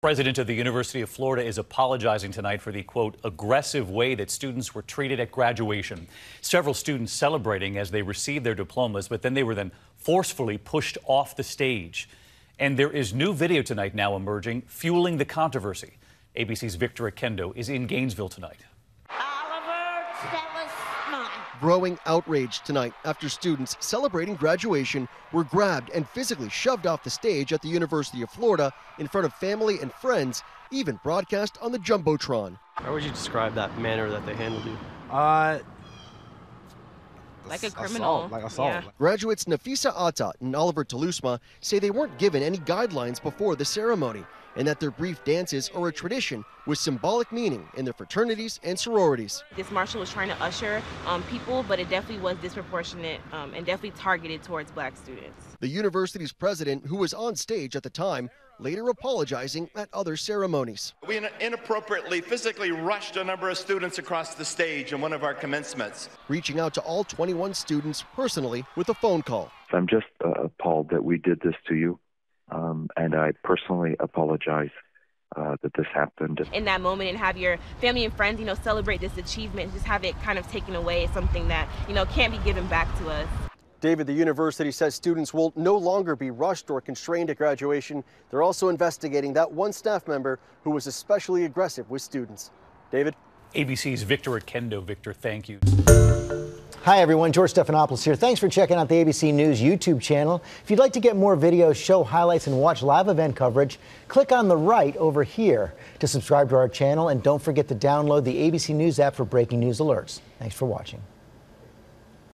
President of the University of Florida is apologizing tonight for the quote aggressive way that students were treated at graduation. Several students celebrating as they received their diplomas, but then they were then forcefully pushed off the stage. And there is new video tonight now emerging, fueling the controversy. ABC's Victor Oquendo is in Gainesville tonight. Growing outrage tonight after students celebrating graduation were grabbed and physically shoved off the stage at the University of Florida in front of family and friends, even broadcast on the Jumbotron. How would you describe that manner that they handled you? Uh, like a criminal. Assault, like assault. Yeah. Graduates Nafisa Atta and Oliver Talusma say they weren't given any guidelines before the ceremony and that their brief dances are a tradition with symbolic meaning in their fraternities and sororities. This marshal was trying to usher um, people, but it definitely was disproportionate um, and definitely targeted towards black students. The university's president, who was on stage at the time, later apologizing at other ceremonies. We inappropriately physically rushed a number of students across the stage in one of our commencements. Reaching out to all 21 students personally with a phone call. I'm just uh, appalled that we did this to you. Um, and I personally apologize uh, that this happened. In that moment, and have your family and friends, you know, celebrate this achievement, just have it kind of taken away, is something that, you know, can't be given back to us. David, the university says students will no longer be rushed or constrained at graduation. They're also investigating that one staff member who was especially aggressive with students. David? ABC's Victor Oquendo. Victor, thank you. Hi, everyone. George Stephanopoulos here. Thanks for checking out the ABC News YouTube channel. If you'd like to get more videos, show highlights, and watch live event coverage, click on the right over here to subscribe to our channel. And don't forget to download the ABC News app for breaking news alerts. Thanks for watching.